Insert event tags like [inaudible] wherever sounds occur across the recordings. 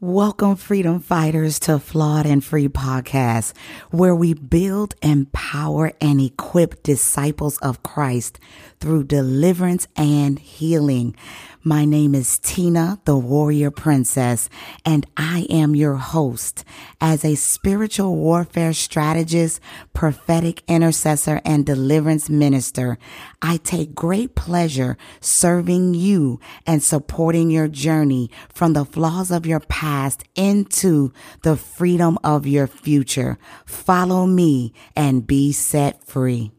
Welcome, freedom fighters, to Flawed and Free Podcast, where we build, empower, and equip disciples of Christ through deliverance and healing. My name is Tina, the Warrior Princess, and I am your host. As a spiritual warfare strategist, prophetic intercessor, and deliverance minister, I take great pleasure serving you and supporting your journey from the flaws of your past into the freedom of your future. Follow me and be set free.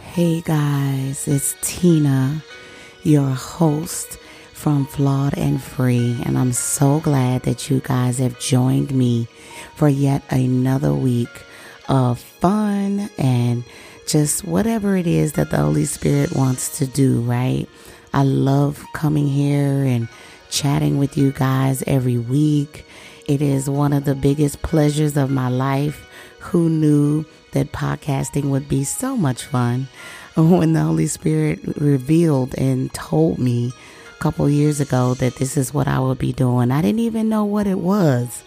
Hey guys, it's Tina your host from Flawed and Free. And I'm so glad that you guys have joined me for yet another week of fun and just whatever it is that the Holy Spirit wants to do, right? I love coming here and chatting with you guys every week. It is one of the biggest pleasures of my life. Who knew that podcasting would be so much fun? [laughs] when the Holy Spirit revealed and told me a couple years ago that this is what I would be doing. I didn't even know what it was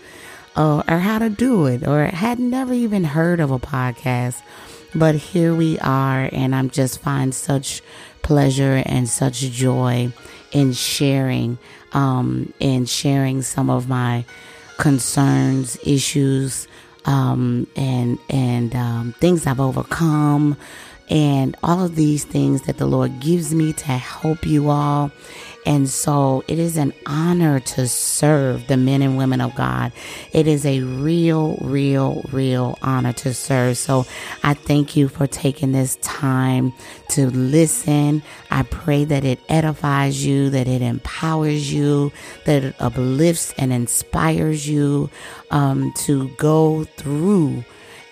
uh, or how to do it or had never even heard of a podcast. But here we are, and I'm just find such pleasure and such joy in sharing, um, in sharing some of my concerns, issues, um, and and um, things I've overcome and all of these things that the Lord gives me to help you all. And so it is an honor to serve the men and women of God. It is a real, real, real honor to serve. So I thank you for taking this time to listen. I pray that it edifies you, that it empowers you, that it uplifts and inspires you um, to go through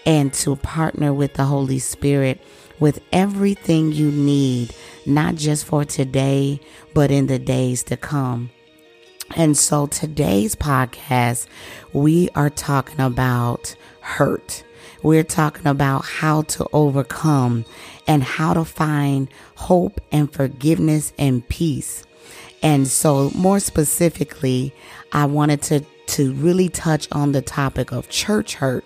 and to partner with the Holy Spirit with everything you need, not just for today, but in the days to come. And so today's podcast, we are talking about hurt. We're talking about how to overcome and how to find hope and forgiveness and peace. And so more specifically, I wanted to, to really touch on the topic of church hurt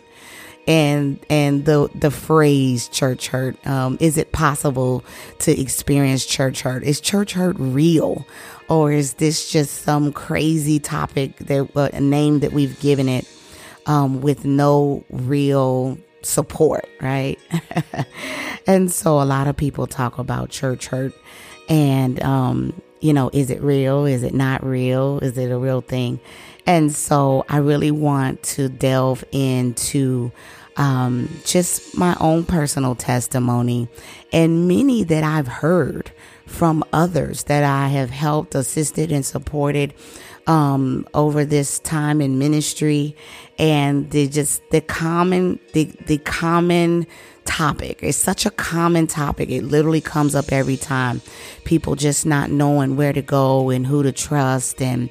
and and the the phrase church hurt. Um, is it possible to experience church hurt? Is church hurt real, or is this just some crazy topic that uh, a name that we've given it um, with no real support, right? [laughs] and so a lot of people talk about church hurt, and um, you know, is it real? Is it not real? Is it a real thing? And so I really want to delve into um, just my own personal testimony and many that I've heard from others that I have helped, assisted, and supported um, over this time in ministry. And the just the common the the common topic. It's such a common topic. It literally comes up every time. People just not knowing where to go and who to trust and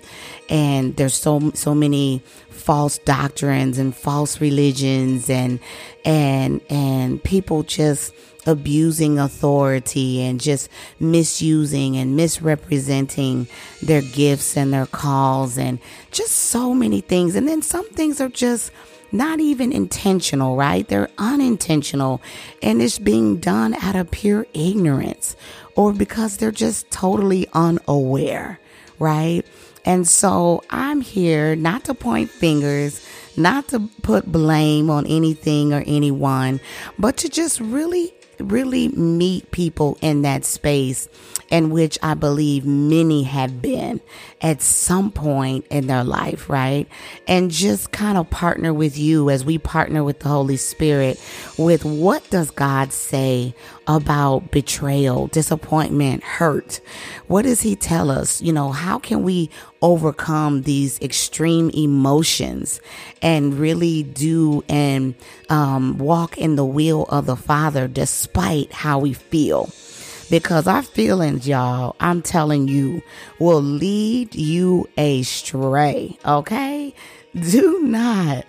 and there's so so many false doctrines and false religions and and and people just abusing authority and just misusing and misrepresenting their gifts and their calls and just so many things and then some things are just not even intentional, right? They're unintentional and it's being done out of pure ignorance or because they're just totally unaware, right? And so I'm here not to point fingers, not to put blame on anything or anyone, but to just really, really meet people in that space in which I believe many have been at some point in their life, right? And just kind of partner with you as we partner with the Holy Spirit with what does God say about betrayal, disappointment, hurt? What does He tell us? You know, how can we overcome these extreme emotions and really do and um, walk in the will of the Father despite how we feel? Because our feelings, y'all, I'm telling you, will lead you astray. Okay? Do not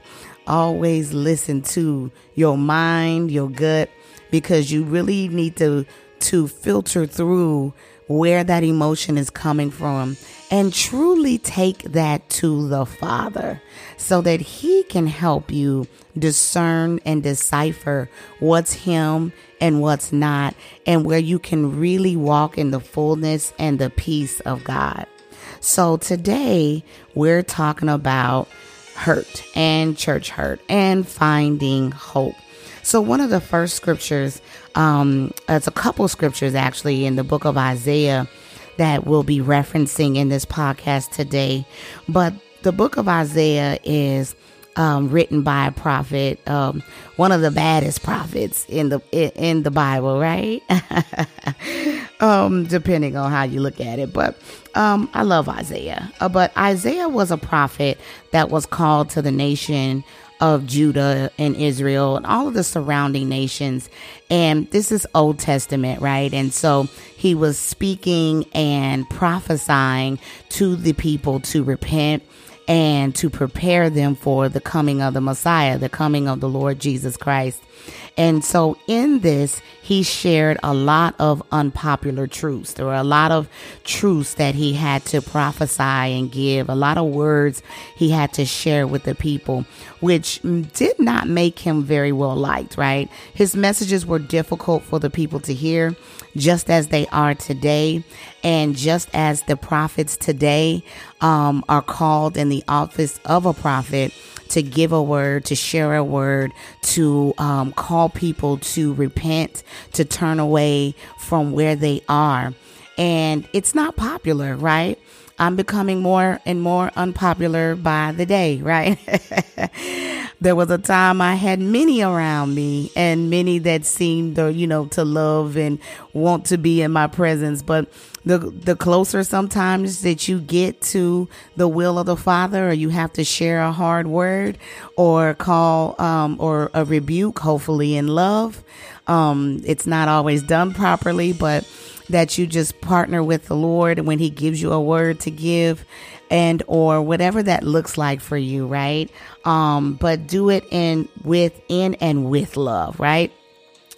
always listen to your mind, your gut, because you really need to to filter through where that emotion is coming from and truly take that to the Father so that He can help you discern and decipher what's Him and what's not, and where you can really walk in the fullness and the peace of God. So today we're talking about hurt and church hurt and finding hope. So one of the first scriptures, um, it's a couple scriptures actually in the book of Isaiah that we'll be referencing in this podcast today. But the book of Isaiah is um, written by a prophet, um, one of the baddest prophets in the in the Bible, right? [laughs] um, depending on how you look at it, but um, I love Isaiah. Uh, but Isaiah was a prophet that was called to the nation of Judah and Israel and all of the surrounding nations. And this is Old Testament, right? And so he was speaking and prophesying to the people to repent and to prepare them for the coming of the Messiah, the coming of the Lord Jesus Christ. And so in this, he shared a lot of unpopular truths. There were a lot of truths that he had to prophesy and give, a lot of words he had to share with the people, which did not make him very well liked, right? His messages were difficult for the people to hear, just as they are today. And just as the prophets today um, are called in the office of a prophet, to give a word, to share a word, to um, call people to repent, to turn away from where they are. And it's not popular, right? I'm becoming more and more unpopular by the day, right? [laughs] there was a time I had many around me and many that seemed, you know, to love and want to be in my presence. But the the closer sometimes that you get to the will of the Father, or you have to share a hard word, or call um, or a rebuke, hopefully in love. Um, it's not always done properly, but that you just partner with the Lord when he gives you a word to give and or whatever that looks like for you, right? Um, but do it in with in and with love, right?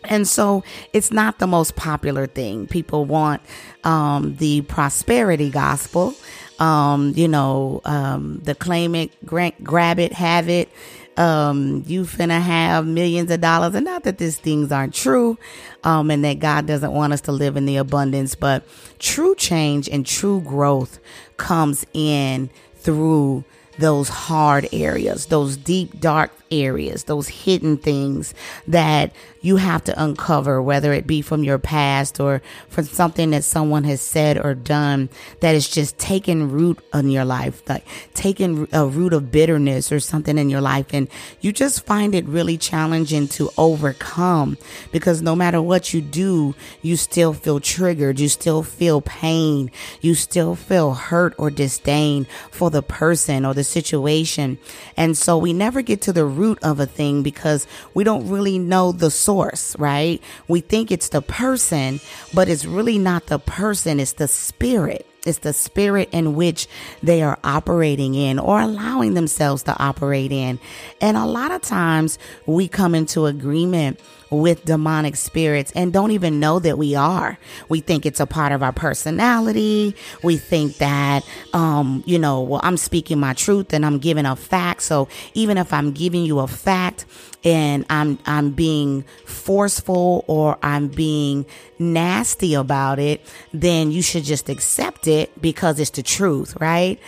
And so it's not the most popular thing. People want um, the prosperity gospel, um, you know, um, the claim it, grant, grab it, have it um, you finna have millions of dollars. And not that these things aren't true, um, and that God doesn't want us to live in the abundance, but true change and true growth comes in through those hard areas, those deep, dark areas, those hidden things that you have to uncover, whether it be from your past or from something that someone has said or done that is just taking root in your life, like taking a root of bitterness or something in your life. And you just find it really challenging to overcome because no matter what you do, you still feel triggered. You still feel pain. You still feel hurt or disdain for the person or the situation. And so we never get to the root of a thing because we don't really know the source, right? We think it's the person, but it's really not the person, it's the spirit. It's the spirit in which they are operating in or allowing themselves to operate in. And a lot of times we come into agreement with demonic spirits and don't even know that we are. We think it's a part of our personality. We think that, um, you know, well, I'm speaking my truth and I'm giving a fact. So even if I'm giving you a fact and I'm, I'm being forceful or I'm being nasty about it, then you should just accept it because it's the truth, right?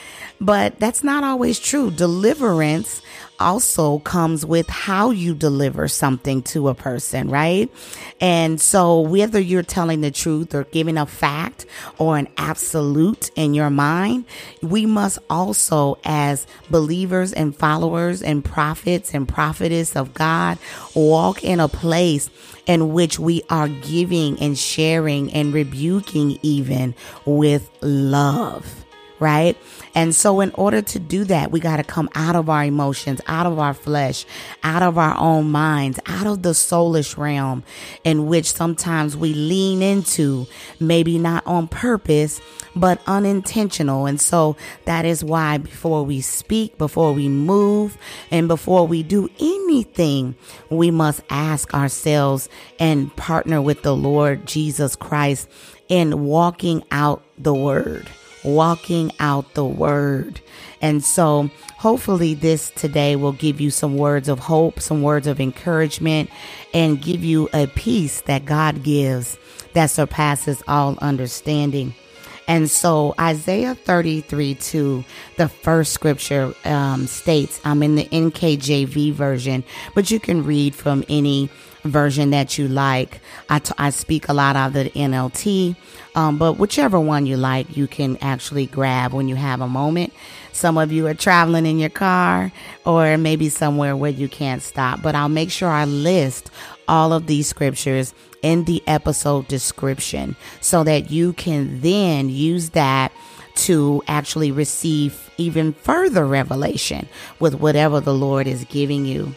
But that's not always true. Deliverance also comes with how you deliver something to a person, right? And so whether you're telling the truth or giving a fact or an absolute in your mind, we must also as believers and followers and prophets and prophetess of God walk in a place in which we are giving and sharing and rebuking even with love right? And so, in order to do that, we got to come out of our emotions, out of our flesh, out of our own minds, out of the soulish realm in which sometimes we lean into, maybe not on purpose, but unintentional. And so, that is why before we speak, before we move, and before we do anything, we must ask ourselves and partner with the Lord Jesus Christ in walking out the word, walking out the word. And so hopefully this today will give you some words of hope, some words of encouragement, and give you a peace that God gives that surpasses all understanding. And so Isaiah 33 2, the first scripture um, states, I'm in the NKJV version, but you can read from any version that you like. I, t- I speak a lot of the NLT, um, but whichever one you like, you can actually grab when you have a moment. Some of you are traveling in your car or maybe somewhere where you can't stop, but I'll make sure I list all of these scriptures in the episode description so that you can then use that to actually receive even further revelation with whatever the Lord is giving you.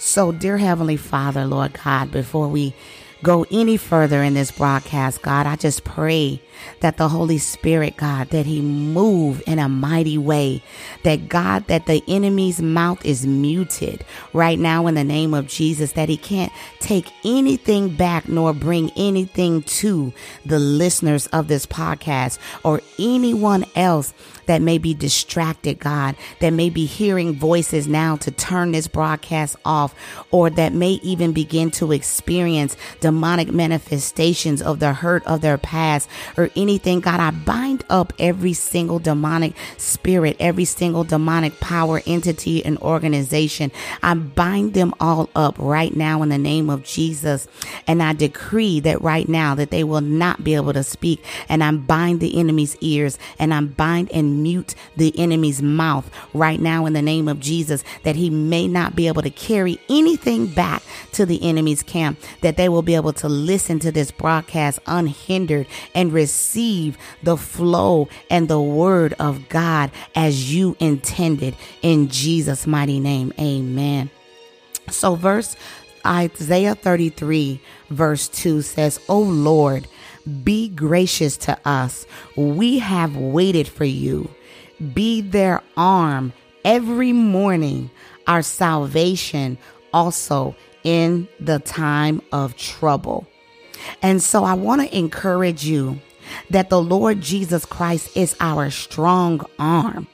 So, dear Heavenly Father, Lord God, before we go any further in this broadcast, God, I just pray that the Holy Spirit, God, that He move in a mighty way. That God, that the enemy's mouth is muted right now in the name of Jesus, that he can't take anything back nor bring anything to the listeners of this podcast or anyone else that may be distracted, God, that may be hearing voices now to turn this broadcast off, or that may even begin to experience demonic manifestations of the hurt of their past or anything, God, I bind up every single demonic spirit, every single demonic power, entity, and organization. I bind them all up right now in the name of Jesus. And I decree that right now that they will not be able to speak. And I bind the enemy's ears and I bind and mute the enemy's mouth right now in the name of Jesus that he may not be able to carry anything back to the enemy's camp, that they will be able to listen to this broadcast unhindered and receive the flow and the word of God as you intended in Jesus' mighty name. Amen. So, verse Isaiah 33, verse 2 says, O Lord, be gracious to us. We have waited for you. Be their arm every morning, our salvation also in the time of trouble. And so I want to encourage you that the Lord Jesus Christ is our strong arm.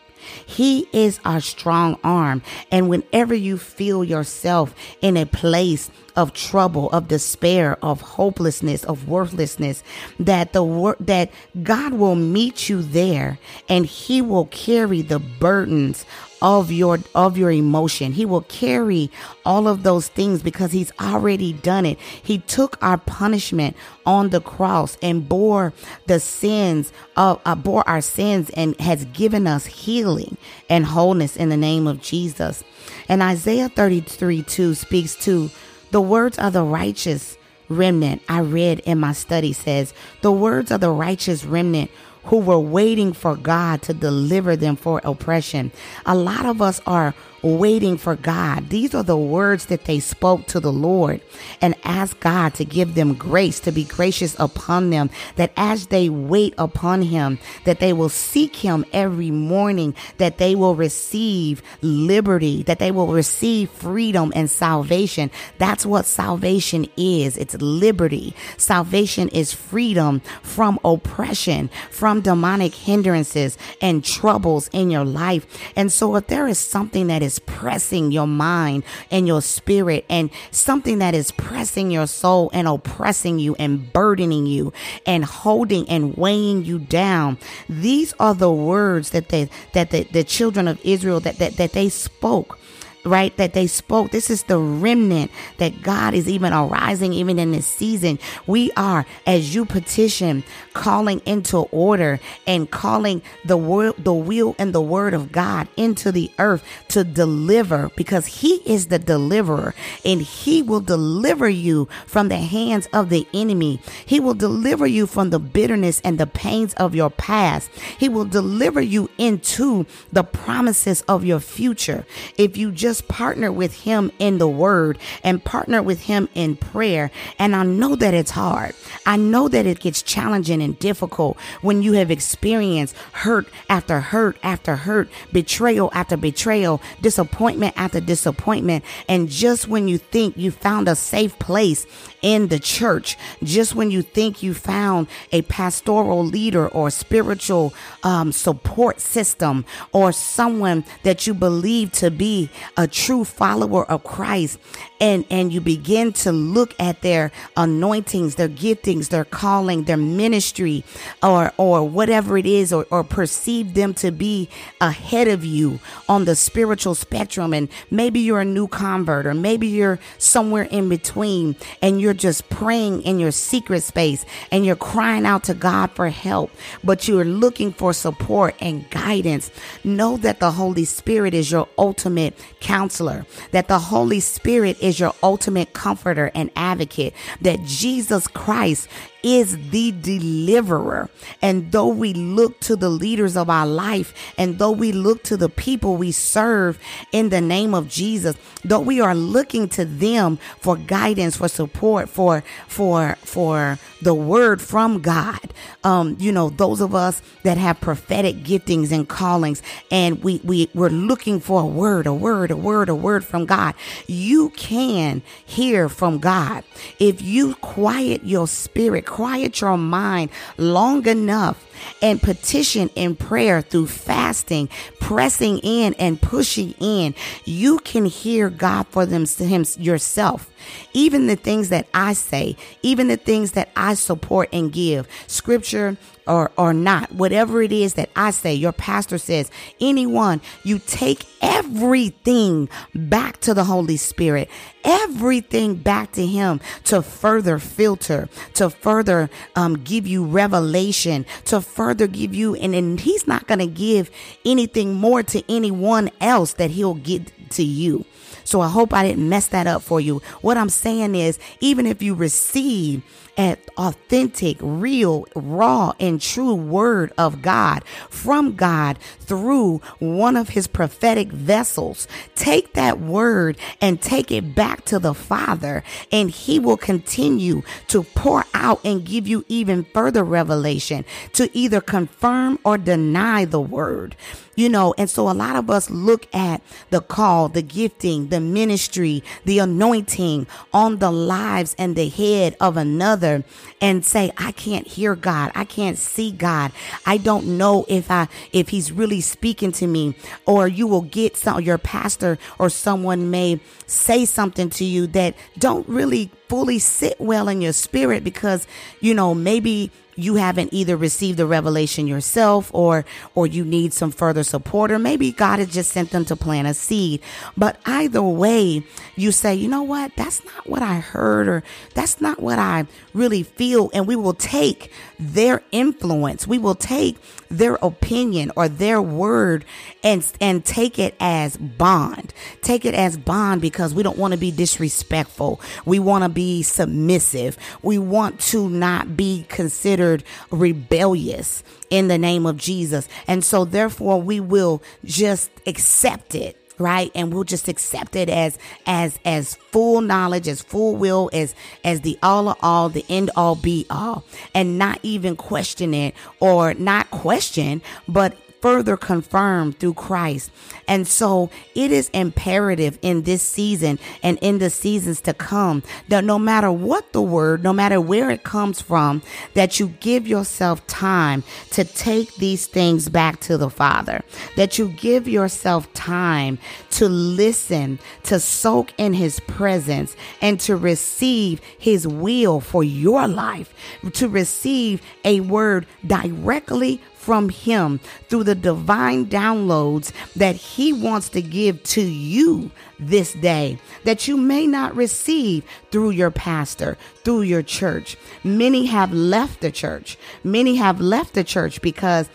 He is our strong arm. And whenever you feel yourself in a place of trouble, of despair, of hopelessness, of worthlessness, that the word that God will meet you there and he will carry the burdens of your of your emotion. He will carry all of those things because he's already done it. He took our punishment on the cross and bore the sins of uh, bore our sins and has given us healing and wholeness in the name of Jesus. And Isaiah 33 2 speaks to the words of the righteous remnant I read in my study says, the words of the righteous remnant who were waiting for God to deliver them for oppression. A lot of us are waiting for God. These are the words that they spoke to the Lord and asked God to give them grace, to be gracious upon them, that as they wait upon Him, that they will seek Him every morning, that they will receive liberty, that they will receive freedom and salvation. That's what salvation is. It's liberty. Salvation is freedom from oppression, from demonic hindrances and troubles in your life. And so if there is something that is is pressing your mind and your spirit and something that is pressing your soul and oppressing you and burdening you and holding and weighing you down. These are the words that they, that the, the children of Israel that, that, that they spoke right? That they spoke. This is the remnant that God is even arising even in this season. We are, as you petition, calling into order and calling the word, the will and the word of God into the earth to deliver because he is the deliverer and he will deliver you from the hands of the enemy. He will deliver you from the bitterness and the pains of your past. He will deliver you into the promises of your future. If you just just partner with him in the word and partner with him in prayer. And I know that it's hard. I know that it gets challenging and difficult when you have experienced hurt after hurt after hurt, betrayal after betrayal, disappointment after disappointment. And just when you think you found a safe place in the church, just when you think you found a pastoral leader or spiritual um, support system or someone that you believe to be a true follower of Christ, and and you begin to look at their anointings, their giftings, their calling, their ministry, or or whatever it is, or, or perceive them to be ahead of you on the spiritual spectrum, and maybe you're a new convert, or maybe you're somewhere in between, and you're just praying in your secret space, and you're crying out to God for help, but you're looking for support and guidance. Know that the Holy Spirit is your ultimate counselor, that the Holy Spirit is your ultimate comforter and advocate, that Jesus Christ is the deliverer. And though we look to the leaders of our life, and though we look to the people we serve in the name of Jesus, though we are looking to them for guidance, for support, for for for the word from God, um, you know, those of us that have prophetic giftings and callings, and we we we're looking for a word, a word, a word, a word from God. You can hear from God if you quiet your spirit quiet your mind long enough and petition in prayer through fasting, pressing in and pushing in, you can hear God for them him yourself. Even the things that I say, even the things that I support and give, scripture or, or not, whatever it is that I say, your pastor says, anyone, you take everything back to the Holy Spirit, everything back to Him to further filter, to further um, give you revelation, to further give you, and, and He's not going to give anything more to anyone else that He'll get to you. So I hope I didn't mess that up for you. What I'm saying is, even if you receive an authentic, real, raw, and true word of God from God through one of his prophetic vessels, take that word and take it back to the Father, and he will continue to pour out and give you even further revelation to either confirm or deny the word you know, and so a lot of us look at the call, the gifting, the ministry, the anointing on the lives and the head of another and say, I can't hear God. I can't see God. I don't know if I, if he's really speaking to me or you will get some, your pastor or someone may say something to you that don't really fully sit well in your spirit because, you know, maybe you haven't either received the revelation yourself or or you need some further support or maybe God has just sent them to plant a seed. But either way, you say, "You know what? That's not what I heard or that's not what I really feel." And we will take their influence. We will take their opinion or their word and and take it as bond. Take it as bond because we don't want to be disrespectful. We want to be submissive. We want to not be considered rebellious in the name of Jesus. And so therefore we will just accept it right? And we'll just accept it as as as full knowledge as full will as as the all of all the end all be all and not even question it or not question but further confirmed through Christ. And so it is imperative in this season and in the seasons to come that no matter what the word, no matter where it comes from, that you give yourself time to take these things back to the Father, that you give yourself time to listen, to soak in His presence, and to receive His will for your life, to receive a word directly from Him through the divine downloads that He wants to give to you this day that you may not receive through your pastor, through your church. Many have left the church. Many have left the church because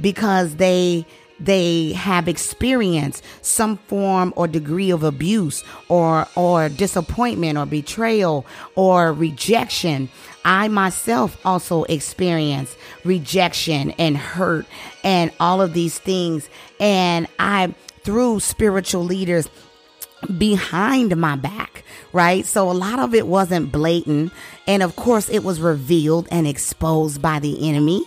because they they have experienced some form or degree of abuse or or disappointment or betrayal or rejection I myself also experienced rejection and hurt and all of these things. And I, through spiritual leaders, behind my back, right? So a lot of it wasn't blatant. And of course, it was revealed and exposed by the enemy.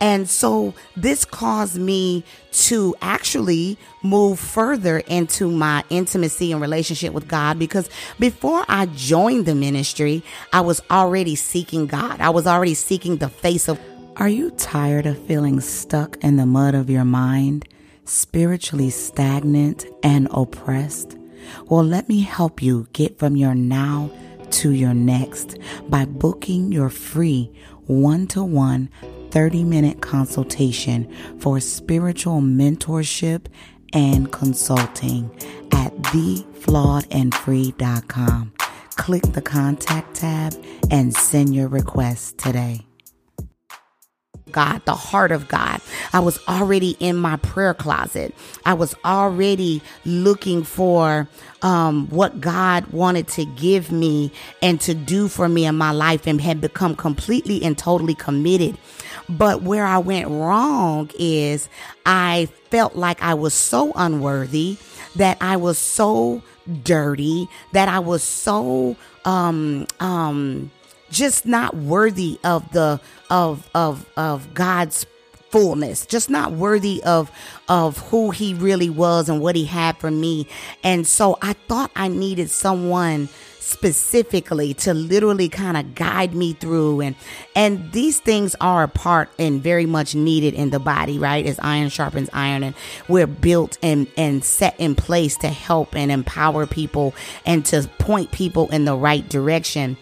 And so this caused me to actually move further into my intimacy and relationship with God because before I joined the ministry, I was already seeking God. I was already seeking the face of. Are you tired of feeling stuck in the mud of your mind, spiritually stagnant and oppressed? Well, let me help you get from your now to your next by booking your free one to one 30 minute consultation for spiritual mentorship and consulting at theflawedandfree.com. Click the contact tab and send your request today. God, the heart of God. I was already in my prayer closet. I was already looking for um, what God wanted to give me and to do for me in my life and had become completely and totally committed. But where I went wrong is I felt like I was so unworthy, that I was so dirty, that I was so um um just not worthy of the of of of God's fullness just not worthy of of who he really was and what he had for me. And so i thought i needed someone specifically to literally kind of guide me through. And and these things are a part and very much needed in the body right? As iron sharpens iron and we're built and and set in place to help and empower people and to point people in the right direction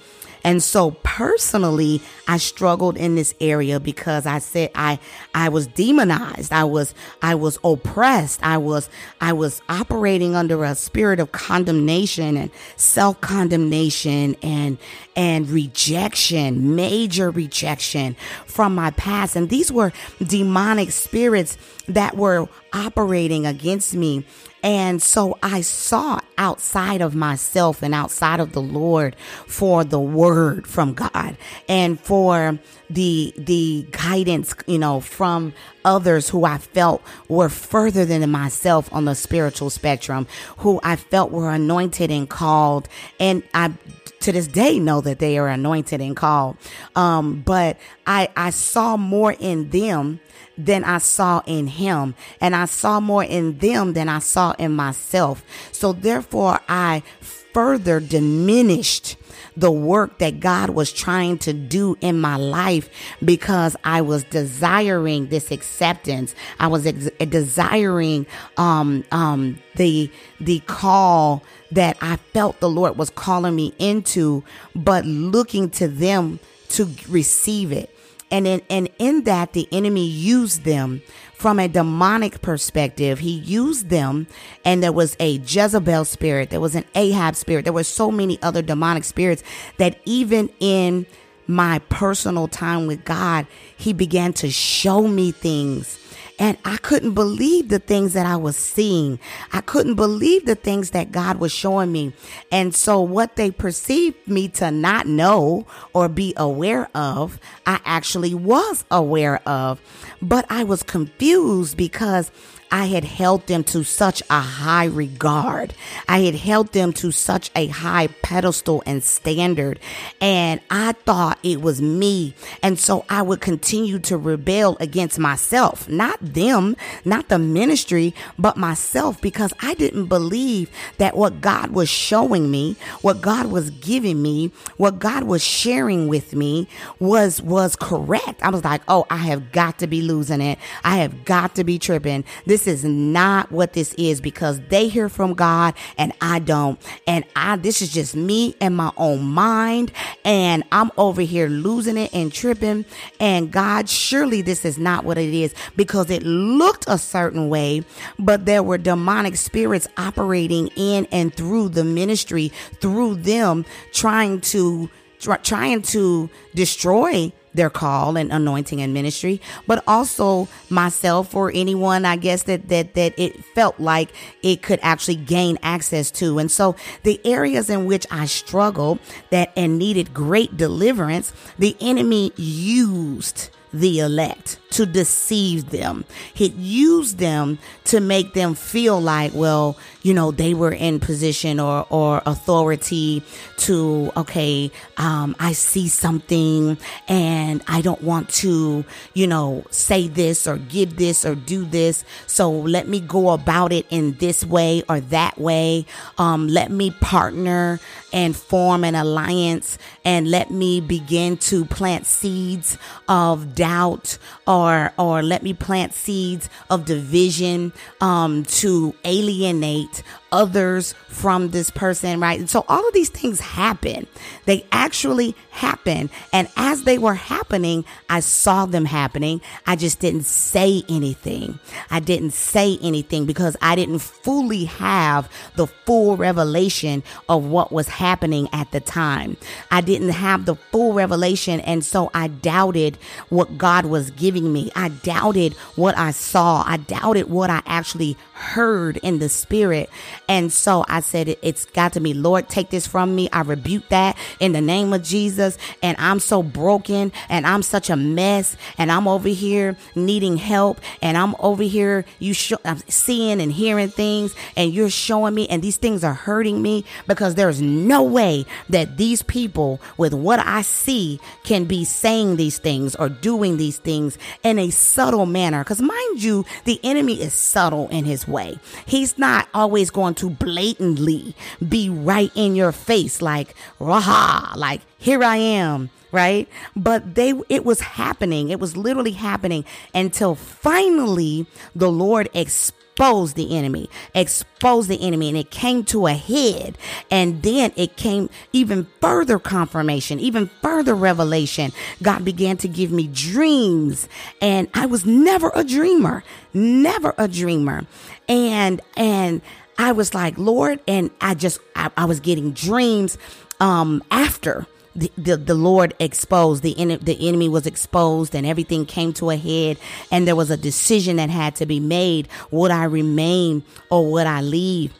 and so personally, I struggled in this area because I said I I was demonized. I was I was oppressed. I was I was operating under a spirit of condemnation and self-condemnation and and rejection, major rejection from my past. And these were demonic spirits that were operating against me. And so I sought outside of myself and outside of the Lord for the word from God and for the the guidance, you know, from others who I felt were further than myself on the spiritual spectrum, who I felt were anointed and called. And I to this day know that they are anointed and called. Um, but I I saw more in them than I saw in him. And I saw more in them than I saw in myself. So therefore, I further diminished the work that God was trying to do in my life because I was desiring this acceptance. I was ex- desiring um, um, the the call that I felt the Lord was calling me into, but looking to them to receive it. And in, and in that, the enemy used them from a demonic perspective. He used them, and there was a Jezebel spirit, there was an Ahab spirit, there were so many other demonic spirits that even in my personal time with God, He began to show me things and I couldn't believe the things that I was seeing. I couldn't believe the things that God was showing me. And so what they perceived me to not know or be aware of, I actually was aware of. But I was confused because I had held them to such a high regard. I had held them to such a high pedestal and standard. And I thought it was me. And so I would continue to rebel against myself, not them, not the ministry, but myself, because I didn't believe that what God was showing me, what God was giving me, what God was sharing with me was, was correct. I was like, oh, I have got to be losing it. I have got to be tripping. This this is not what this is because they hear from God and I don't. And I, this is just me and my own mind. And I'm over here losing it and tripping. And God, surely this is not what it is because it looked a certain way, but there were demonic spirits operating in and through the ministry, through them trying to, trying to destroy their call and anointing and ministry, but also myself or anyone I guess that that that it felt like it could actually gain access to. And so the areas in which I struggled that and needed great deliverance, the enemy used the elect to deceive them. He used them to make them feel like, well, you know, they were in position or, or authority to, okay, um, I see something and I don't want to, you know, say this or give this or do this. So let me go about it in this way or that way. Um, let me partner and form an alliance and let me begin to plant seeds of doubt or or let me plant seeds of division um, to alienate others from this person, right? And so all of these things happen. They actually happen. And as they were happening, I saw them happening. I just didn't say anything. I didn't say anything because I didn't fully have the full revelation of what was happening at the time. I didn't have the full revelation. And so I doubted what God was giving me. I doubted what I saw. I doubted what I actually heard in the spirit. And so I said, it, has got to be, Lord, take this from me. I rebuke that in the name of Jesus. And I'm so broken and I'm such a mess and I'm over here needing help and I'm over here, you show, I'm seeing and hearing things and you're showing me and these things are hurting me because there's no way that these people with what I see can be saying these things or doing these things in a subtle manner. Cause mind you, the enemy is subtle in his way. He's not always going to blatantly be right in your face, like, raha, like, here I am, right? But they, it was happening. It was literally happening until finally the Lord exposed the enemy, exposed the enemy. And it came to a head. And then it came even further confirmation, even further revelation. God began to give me dreams. And I was never a dreamer, never a dreamer. And, and, I was like, Lord, and I just, I, I was getting dreams, um, after the, the, the Lord exposed, the, en- the enemy was exposed and everything came to a head and there was a decision that had to be made. Would I remain or would I leave?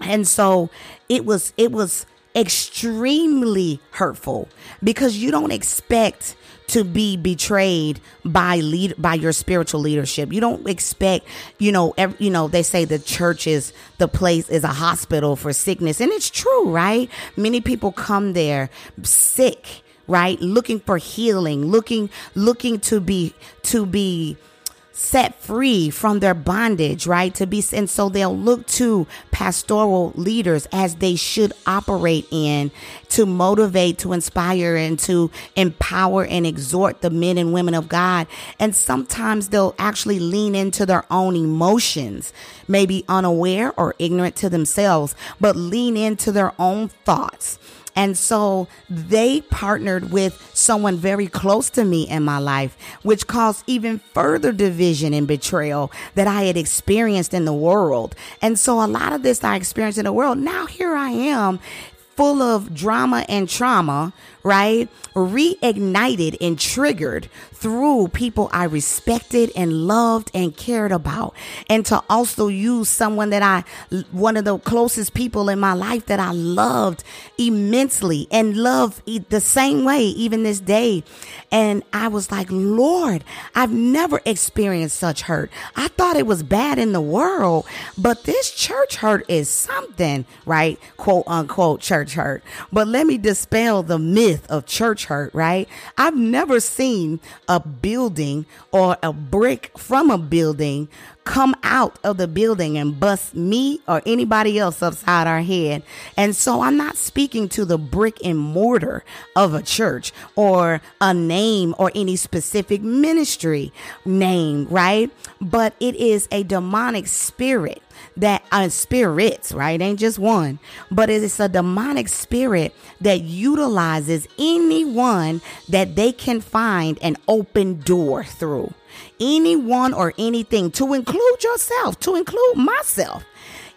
And so it was, it was extremely hurtful because you don't expect to be betrayed by lead by your spiritual leadership. You don't expect, you know, every, you know, they say the church is the place is a hospital for sickness, and it's true, right? Many people come there sick, right, looking for healing, looking looking to be to be set free from their bondage, right? To be, and so they'll look to pastoral leaders as they should operate in to motivate, to inspire, and to empower and exhort the men and women of God. And sometimes they'll actually lean into their own emotions, maybe unaware or ignorant to themselves, but lean into their own thoughts and so they partnered with someone very close to me in my life, which caused even further division and betrayal that I had experienced in the world. And so a lot of this I experienced in the world. Now here I am full of drama and trauma, right? Reignited and triggered through people I respected and loved and cared about. And to also use someone that I, one of the closest people in my life that I loved immensely and love the same way, even this day. And I was like, Lord, I've never experienced such hurt. I thought it was bad in the world, but this church hurt is something, right? Quote unquote church hurt. But let me dispel the myth of church hurt, right? I've never seen a building or a brick from a building come out of the building and bust me or anybody else upside our head. And so I'm not speaking to the brick and mortar of a church or a name or any specific ministry name, right? But it is a demonic spirit that uh, spirits, right? Ain't just one, but it's a demonic spirit that utilizes anyone that they can find an open door through. Anyone or anything to include yourself, to include myself.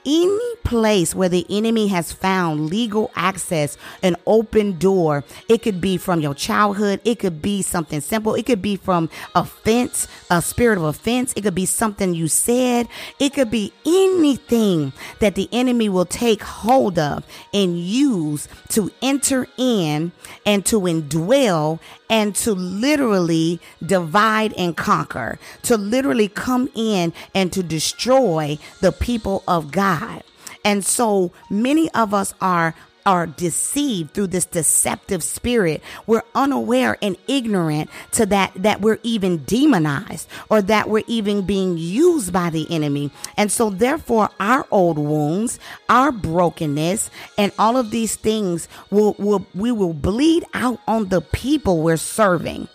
Any place where the enemy has found legal access, an open door, it could be from your childhood, it could be something simple, it could be from offense, a spirit of offense, it could be something you said, it could be anything that the enemy will take hold of and use to enter in and to indwell and to literally divide and conquer, to literally come in and to destroy the people of God. And so many of us are are deceived through this deceptive spirit. We're unaware and ignorant to that that we're even demonized or that we're even being used by the enemy. And so therefore our old wounds our brokenness and all of these things will will we will bleed out on the people we're serving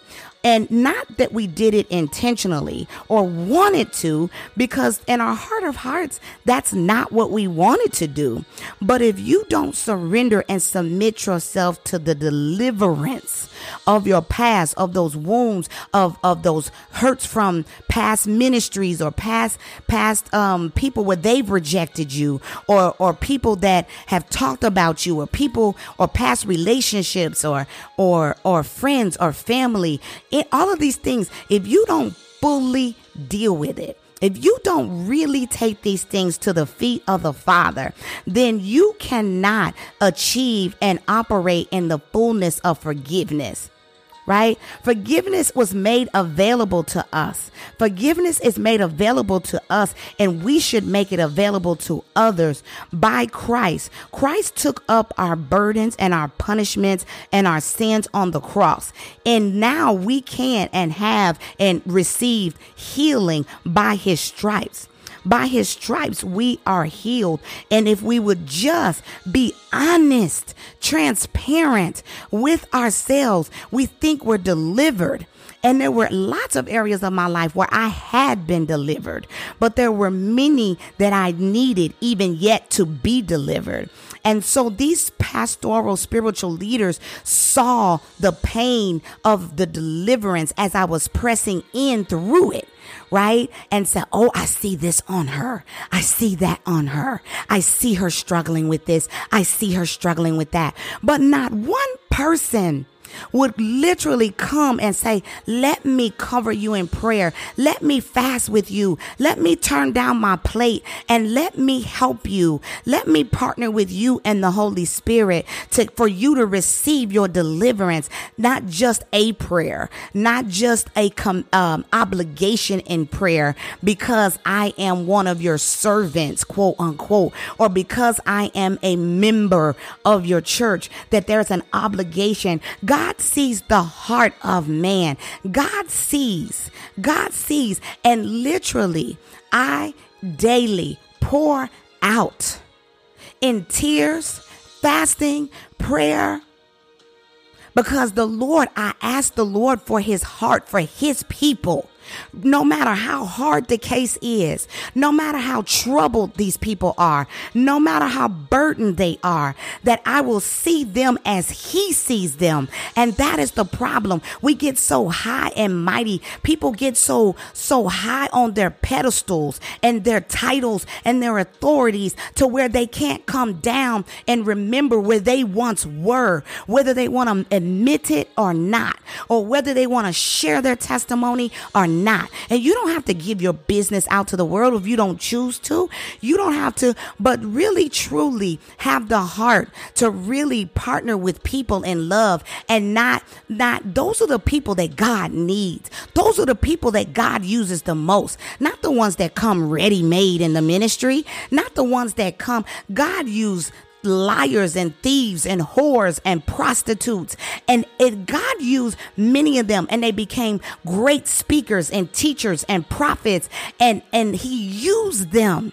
and not that we did it intentionally or wanted to, because in our heart of hearts, that's not what we wanted to do. But if you don't surrender and submit yourself to the deliverance of your past, of those wounds, of, of those hurts from past ministries or past past um, people where they've rejected you, or or people that have talked about you, or people or past relationships, or or or friends or family it, all of these things, if you don't fully deal with it, if you don't really take these things to the feet of the Father, then you cannot achieve and operate in the fullness of forgiveness right? Forgiveness was made available to us. Forgiveness is made available to us, and we should make it available to others by Christ. Christ took up our burdens and our punishments and our sins on the cross. And now we can and have and received healing by his stripes. By his stripes, we are healed. And if we would just be honest, transparent with ourselves, we think we're delivered. And there were lots of areas of my life where I had been delivered, but there were many that I needed even yet to be delivered. And so these pastoral spiritual leaders saw the pain of the deliverance as I was pressing in through it right? And say, Oh, I see this on her. I see that on her. I see her struggling with this. I see her struggling with that. But not one person would literally come and say, Let me cover you in prayer. Let me fast with you. Let me turn down my plate and let me help you. Let me partner with you and the Holy Spirit to, for you to receive your deliverance, not just a prayer, not just a com, um, obligation in prayer because I am one of your servants, quote unquote, or because I am a member of your church, that there's an obligation. God God sees the heart of man. God sees, God sees, and literally, I daily pour out in tears, fasting, prayer, because the Lord, I ask the Lord for his heart, for his people. No matter how hard the case is, no matter how troubled these people are, no matter how burdened they are, that I will see them as He sees them. And that is the problem. We get so high and mighty. People get so, so high on their pedestals and their titles and their authorities to where they can't come down and remember where they once were, whether they want to admit it or not, or whether they want to share their testimony or not. And you don't have to give your business out to the world if you don't choose to. You don't have to, but really truly have the heart to really partner with people in love and not, not, those are the people that God needs. Those are the people that God uses the most, not the ones that come ready made in the ministry, not the ones that come. God used liars and thieves and whores and prostitutes. And it, God used many of them and they became great speakers and teachers and prophets and, and he used them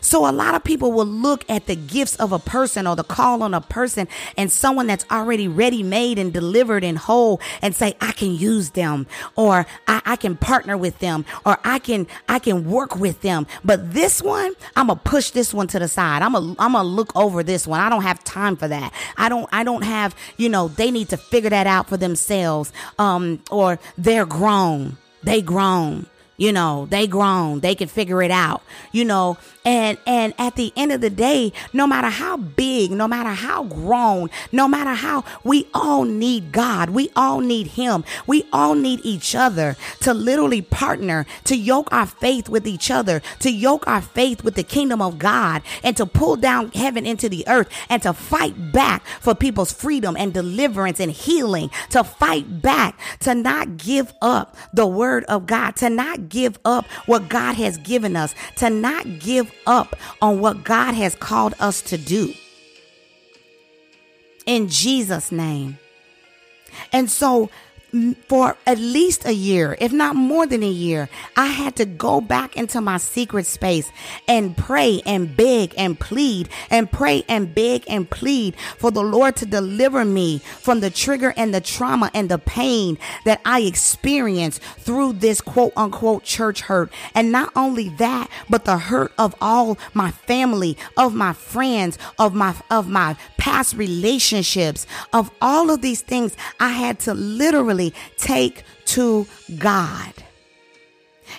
so a lot of people will look at the gifts of a person or the call on a person and someone that's already ready made and delivered and whole and say, I can use them or I, I can partner with them or I can, I can work with them. But this one, I'm going to push this one to the side. I'm going to, I'm going to look over this one. I don't have time for that. I don't, I don't have, you know, they need to figure that out for themselves. Um, or they're grown. They grown you know they grown they can figure it out you know And and at the end of the day, no matter how big, no matter how grown, no matter how we all need God. We all need him. We all need each other to literally partner, to yoke our faith with each other, to yoke our faith with the kingdom of God and to pull down heaven into the earth and to fight back for people's freedom and deliverance and healing, to fight back, to not give up the word of God, to not give up what God has given us, to not give up on what God has called us to do. In Jesus' name. And so for at least a year, if not more than a year, I had to go back into my secret space and pray and beg and plead and pray and beg and plead for the Lord to deliver me from the trigger and the trauma and the pain that I experienced through this quote unquote church hurt. And not only that, but the hurt of all my family, of my friends, of my, of my past relationships, of all of these things. I had to literally take to God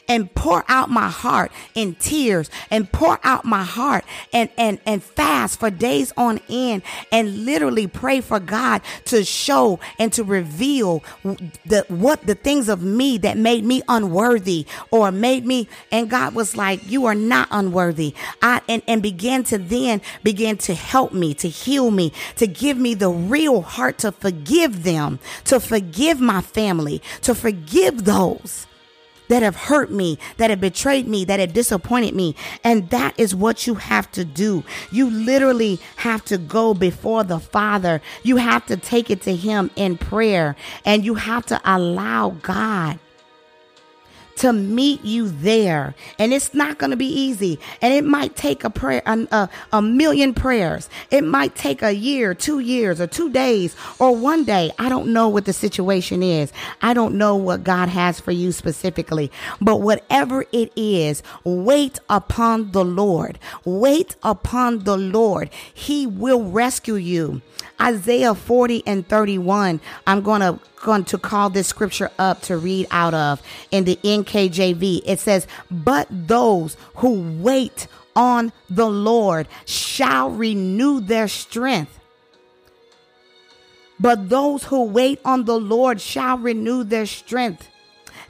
and pour out my heart in tears and pour out my heart and, and, and fast for days on end and literally pray for God to show and to reveal the, what the things of me that made me unworthy or made me. And God was like, you are not unworthy. I, and, and began to then begin to help me, to heal me, to give me the real heart to forgive them, to forgive my family, to forgive those that have hurt me, that have betrayed me, that have disappointed me. And that is what you have to do. You literally have to go before the Father. You have to take it to Him in prayer and you have to allow God to meet you there. And it's not going to be easy. And it might take a prayer, a, a, million prayers. It might take a year, two years, or two days, or one day. I don't know what the situation is. I don't know what God has for you specifically. But whatever it is, wait upon the Lord. Wait upon the Lord. He will rescue you. Isaiah 40 and 31. I'm going to going to call this scripture up to read out of in the NKJV. It says, "But those who wait on the Lord shall renew their strength." But those who wait on the Lord shall renew their strength.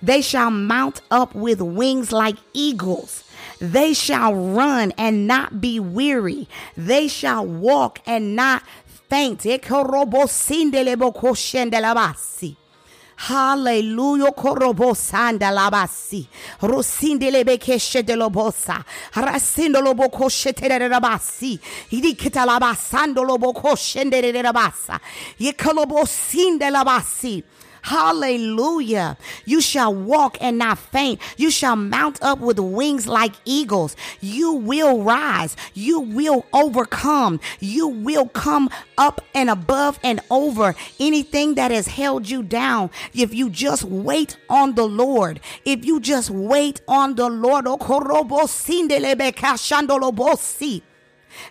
They shall mount up with wings like eagles. They shall run and not be weary. They shall walk and not faint. Hallelujah. Korobosanda labasi. Rosinde lebe keshe de lobosa. Rasindo lobo koshe tere rabasi. Idikita labasando lobo koshe de rabasa. Yekolobosinde labasi. Hallelujah. You shall walk and not faint. You shall mount up with wings like eagles. You will rise. You will overcome. You will come up and above and over anything that has held you down. If you just wait on the Lord, if you just wait on the Lord, oh,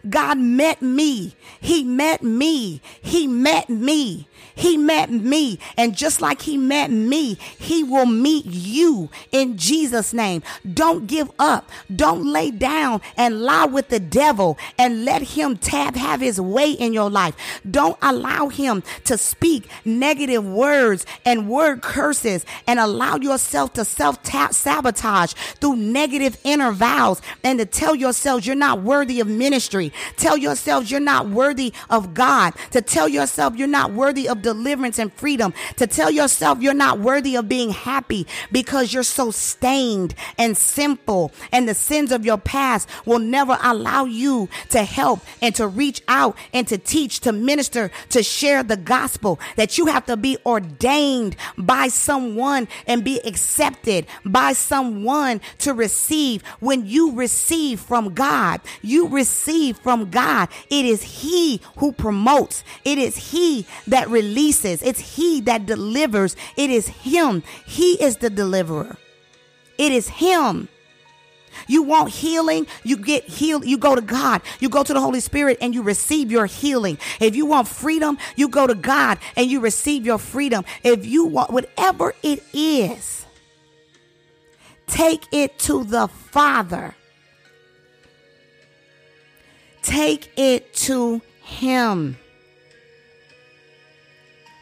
God met me. He met me. He met me. He met me. And just like he met me, he will meet you in Jesus' name. Don't give up. Don't lay down and lie with the devil and let him tab have his way in your life. Don't allow him to speak negative words and word curses and allow yourself to self sabotage through negative inner vows and to tell yourselves you're not worthy of ministry. Tell yourselves you're not worthy of God. To tell yourself you're not worthy of deliverance and freedom, to tell yourself you're not worthy of being happy because you're so stained and simple, and the sins of your past will never allow you to help and to reach out and to teach, to minister, to share the gospel. That you have to be ordained by someone and be accepted by someone to receive. When you receive from God, you receive from God. It is He who promotes, it is He that releases releases. It's He that delivers. It is Him. He is the deliverer. It is Him. You want healing, you get healed, you go to God, you go to the Holy Spirit and you receive your healing. If you want freedom, you go to God and you receive your freedom. If you want whatever it is, take it to the Father. Take it to Him.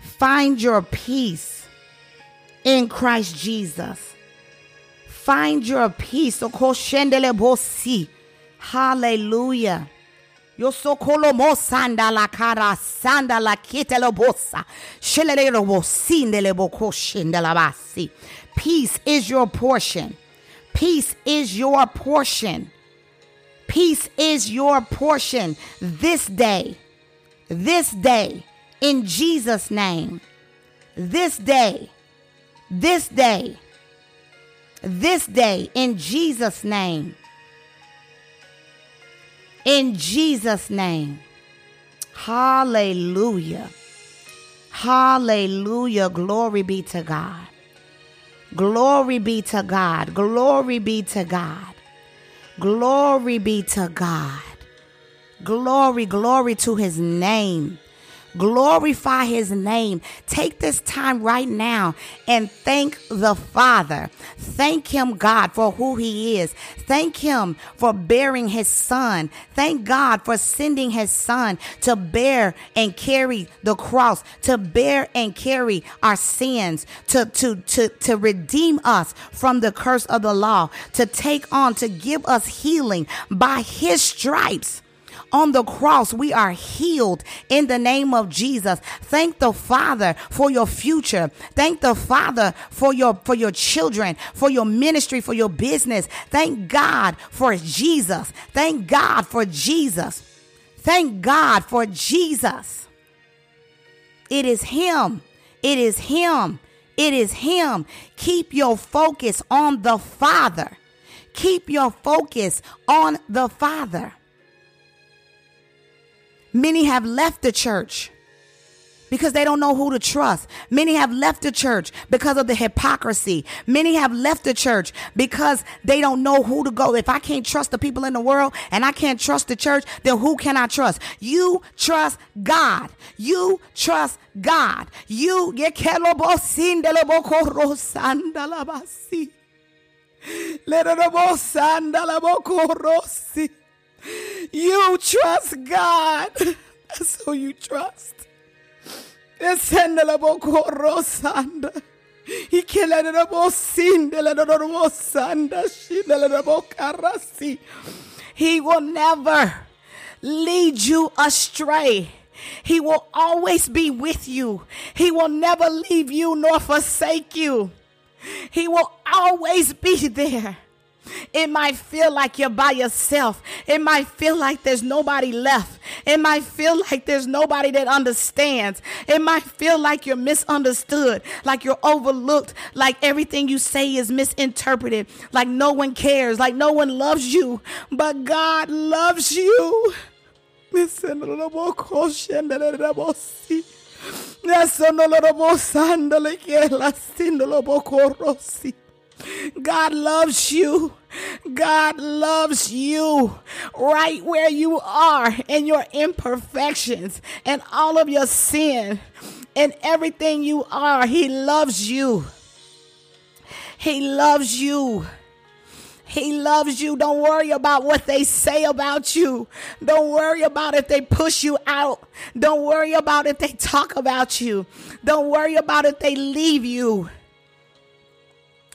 Find your peace in Christ Jesus. Find your peace. Hallelujah. Yo so kolomo sanda la cara sanda la kite lo bosa. Shelele lo bosinde le boko shinde la basi. Peace is your portion. Peace is your portion. Peace is your portion this day. This day in Jesus' name. This day. This day. This day in Jesus' name. In Jesus' name. Hallelujah. Hallelujah. Glory be to God. Glory be to God. Glory be to God. Glory be to God. Glory, glory to his name. Glorify his name. Take this time right now and thank the Father. Thank him, God, for who he is. Thank him for bearing his son. Thank God for sending his son to bear and carry the cross, to bear and carry our sins, to, to, to, to redeem us from the curse of the law, to take on, to give us healing by his stripes on the cross, we are healed in the name of Jesus. Thank the Father for your future. Thank the Father for your for your children, for your ministry, for your business. Thank God for Jesus. Thank God for Jesus. Thank God for Jesus. It is him. It is him. It is him. Keep your focus on the Father. Keep your focus on the Father. Many have left the church because they don't know who to trust. Many have left the church because of the hypocrisy. Many have left the church because they don't know who to go. If I can't trust the people in the world and I can't trust the church, then who can I trust? You trust God. You trust God. You get you trust God. [laughs] That's who you trust. He will never lead you astray. He will always be with you. He will never leave you nor forsake you. He will always be there. It might feel like you're by yourself. It might feel like there's nobody left. It might feel like there's nobody that understands. It might feel like you're misunderstood, like you're overlooked, like everything you say is misinterpreted, like no one cares, like no one loves you. But God loves you. God loves you. God loves you right where you are in your imperfections and all of your sin and everything you are. He loves you. He loves you. He loves you. Don't worry about what they say about you. Don't worry about if they push you out. Don't worry about if they talk about you. Don't worry about if they leave you.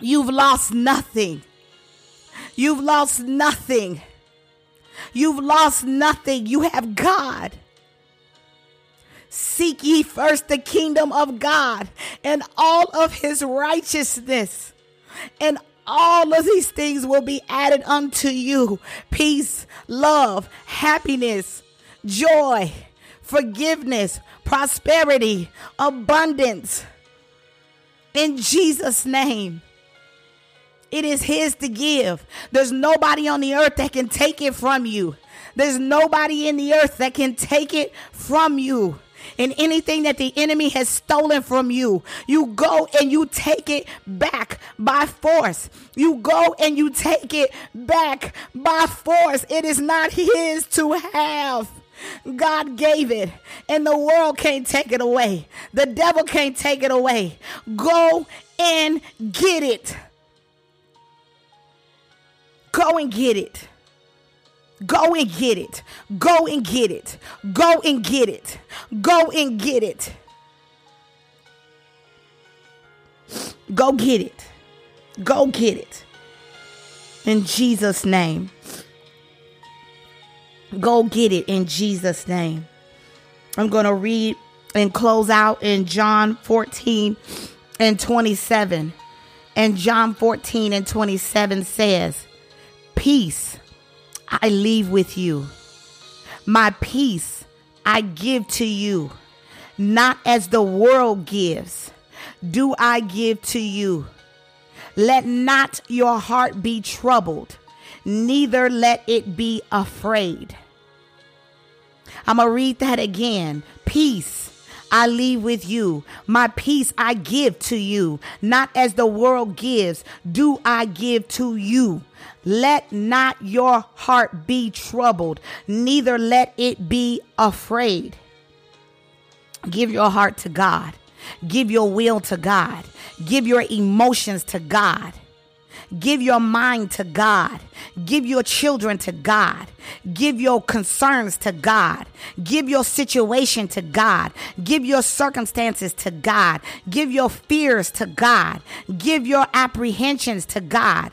You've lost nothing. You've lost nothing. You've lost nothing. You have God. Seek ye first the kingdom of God and all of his righteousness, and all of these things will be added unto you peace, love, happiness, joy, forgiveness, prosperity, abundance. In Jesus' name. It is His to give. There's nobody on the earth that can take it from you. There's nobody in the earth that can take it from you. And anything that the enemy has stolen from you, you go and you take it back by force. You go and you take it back by force. It is not His to have. God gave it, and the world can't take it away. The devil can't take it away. Go and get it. Go and get it. Go and get it. Go and get it. Go and get it. Go and get it. Go get it. Go get it. In Jesus' name. Go get it in Jesus' name. I'm going to read and close out in John 14 and 27. And John 14 and 27 says, Peace I leave with you. My peace I give to you. Not as the world gives, do I give to you. Let not your heart be troubled, neither let it be afraid. I'm going to read that again. Peace I leave with you. My peace I give to you. Not as the world gives, do I give to you. Let not your heart be troubled, neither let it be afraid. Give your heart to God. Give your will to God. Give your emotions to God. Give your mind to God. Give your children to God. Give your concerns to God. Give your situation to God. Give your circumstances to God. Give your fears to God. Give your apprehensions to God.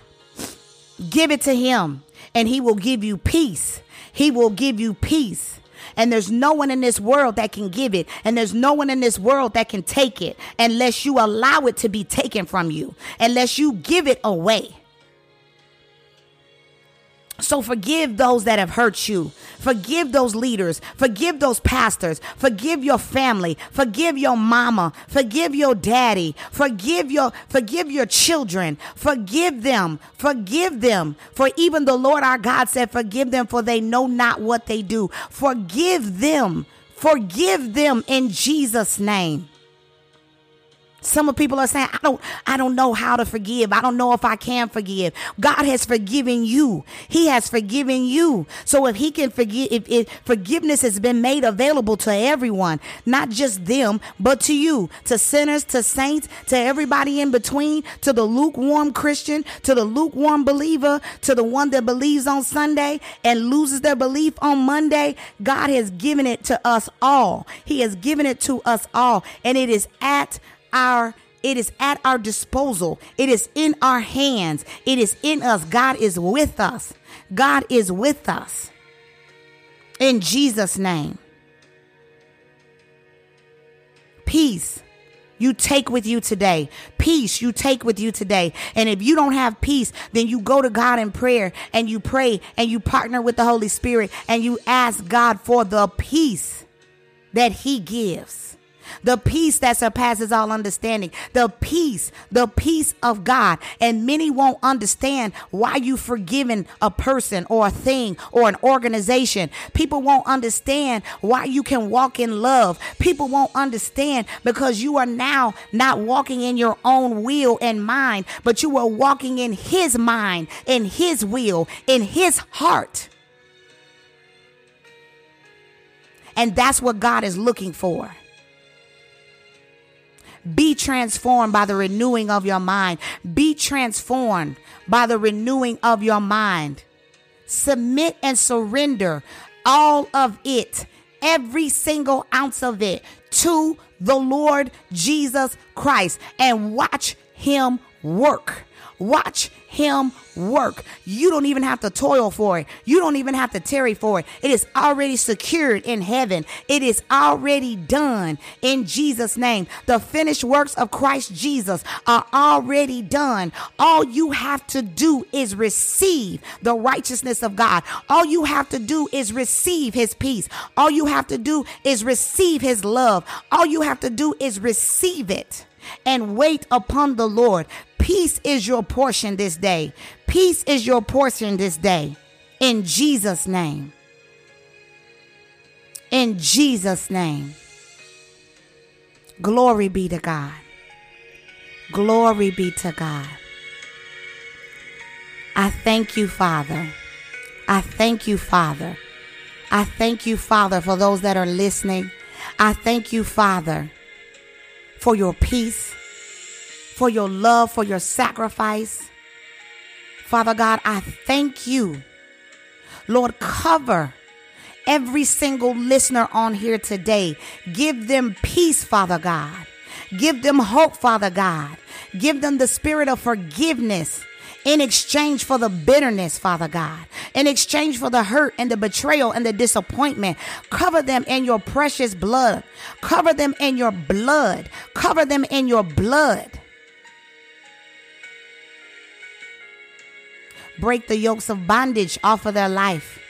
Give it to Him, and He will give you peace. He will give you peace. And there's no one in this world that can give it. And there's no one in this world that can take it unless you allow it to be taken from you, unless you give it away. So forgive those that have hurt you. Forgive those leaders. Forgive those pastors. Forgive your family. Forgive your mama. Forgive your daddy. Forgive your forgive your children. Forgive them. Forgive them. For even the Lord our God said, "Forgive them for they know not what they do." Forgive them. Forgive them in Jesus name. Some of people are saying, I don't, I don't know how to forgive. I don't know if I can forgive. God has forgiven you. He has forgiven you. So if he can forgive, if, if forgiveness has been made available to everyone, not just them, but to you, to sinners, to saints, to everybody in between, to the lukewarm Christian, to the lukewarm believer, to the one that believes on Sunday and loses their belief on Monday, God has given it to us all. He has given it to us all. And it is at our it is at our disposal. It is in our hands. It is in us. God is with us. God is with us. In Jesus' name. Peace you take with you today. Peace you take with you today. And if you don't have peace, then you go to God in prayer and you pray and you partner with the Holy Spirit and you ask God for the peace that He gives the peace that surpasses all understanding, the peace, the peace of God. And many won't understand why you've forgiven a person or a thing or an organization. People won't understand why you can walk in love. People won't understand because you are now not walking in your own will and mind, but you are walking in His mind, in His will, in His heart. And that's what God is looking for. Be transformed by the renewing of your mind. Be transformed by the renewing of your mind. Submit and surrender all of it, every single ounce of it, to the Lord Jesus Christ and watch Him work. Watch him work. You don't even have to toil for it. You don't even have to tarry for it. It is already secured in heaven. It is already done in Jesus' name. The finished works of Christ Jesus are already done. All you have to do is receive the righteousness of God. All you have to do is receive his peace. All you have to do is receive his love. All you have to do is receive it and wait upon the Lord. Peace is your portion this day. Peace is your portion this day. In Jesus' name. In Jesus' name. Glory be to God. Glory be to God. I thank you, Father. I thank you, Father. I thank you, Father, for those that are listening. I thank you, Father, for your peace for your love, for your sacrifice. Father God, I thank you Lord, cover every single listener on here today. Give them peace, Father God. Give them hope, Father God. Give them the spirit of forgiveness in exchange for the bitterness, Father God, in exchange for the hurt and the betrayal and the disappointment. Cover them in your precious blood. Cover them in your blood. Cover them in your blood. Break the yokes of bondage off of their life.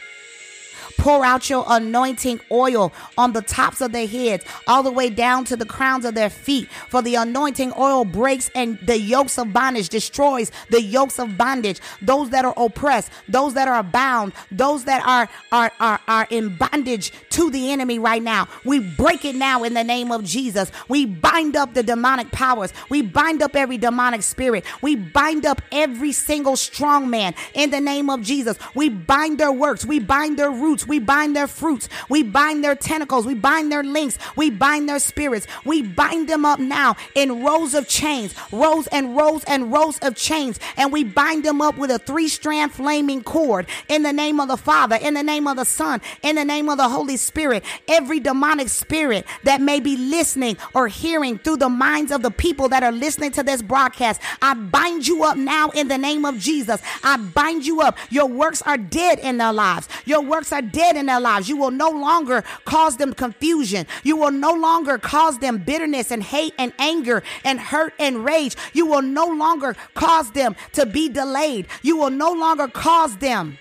Pour out your anointing oil on the tops of their heads, all the way down to the crowns of their feet. For the anointing oil breaks and the yokes of bondage destroys the yokes of bondage. Those that are oppressed, those that are bound, those that are are are, are in bondage to the enemy right now. We break it now in the name of Jesus. We bind up the demonic powers. We bind up every demonic spirit. We bind up every single strong man in the name of Jesus. We bind their works. We bind their roots. We bind their fruits. We bind their tentacles. We bind their links. We bind their spirits. We bind them up now in rows of chains, rows and rows and rows of chains. And we bind them up with a three strand flaming cord in the name of the Father, in the name of the Son, in the name of the Holy Spirit. Every demonic spirit that may be listening or hearing through the minds of the people that are listening to this broadcast, I bind you up now in the name of Jesus. I bind you up. Your works are dead in their lives. Your works are dead in their lives. You will no longer cause them confusion. You will no longer cause them bitterness and hate and anger and hurt and rage. You will no longer cause them to be delayed. You will no longer cause them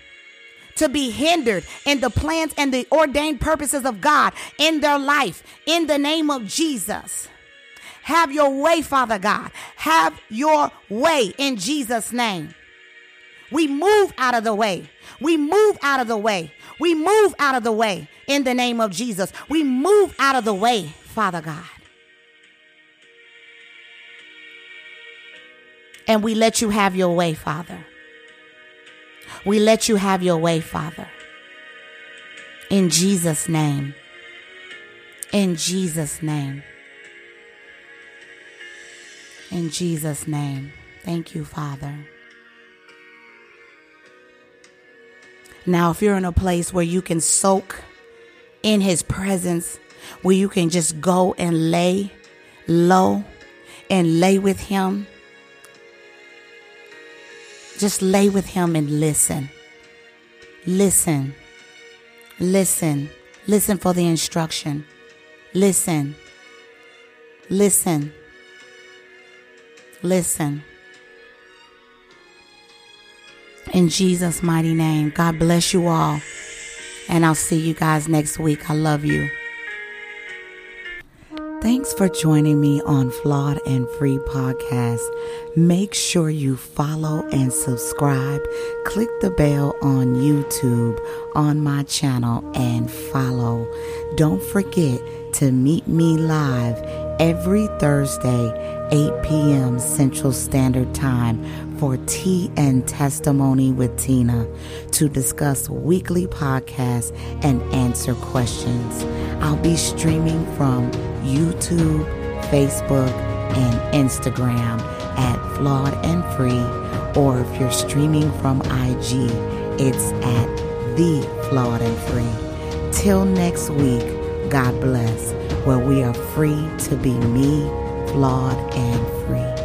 to be hindered in the plans and the ordained purposes of God in their life in the name of Jesus. Have your way, Father God. Have your way in Jesus' name. We move out of the way. We move out of the way. We move out of the way in the name of Jesus. We move out of the way, Father God. And we let you have your way, Father. We let you have your way, Father. In Jesus' name. In Jesus' name. In Jesus' name. Thank you, Father. Now, if you're in a place where you can soak in His presence, where you can just go and lay low and lay with Him, just lay with Him and listen. Listen. Listen. Listen for the instruction. Listen. Listen. Listen. In Jesus' mighty name, God bless you all. And I'll see you guys next week. I love you. Thanks for joining me on Flawed and Free Podcast. Make sure you follow and subscribe. Click the bell on YouTube on my channel and follow. Don't forget to meet me live every Thursday 8 p.m. Central Standard Time for Tea and Testimony with Tina to discuss weekly podcasts and answer questions. I'll be streaming from YouTube, Facebook, and Instagram at Flawed and Free, or if you're streaming from IG, it's at The Flawed and Free. Till next week, God bless, where we are free to be me flawed and free.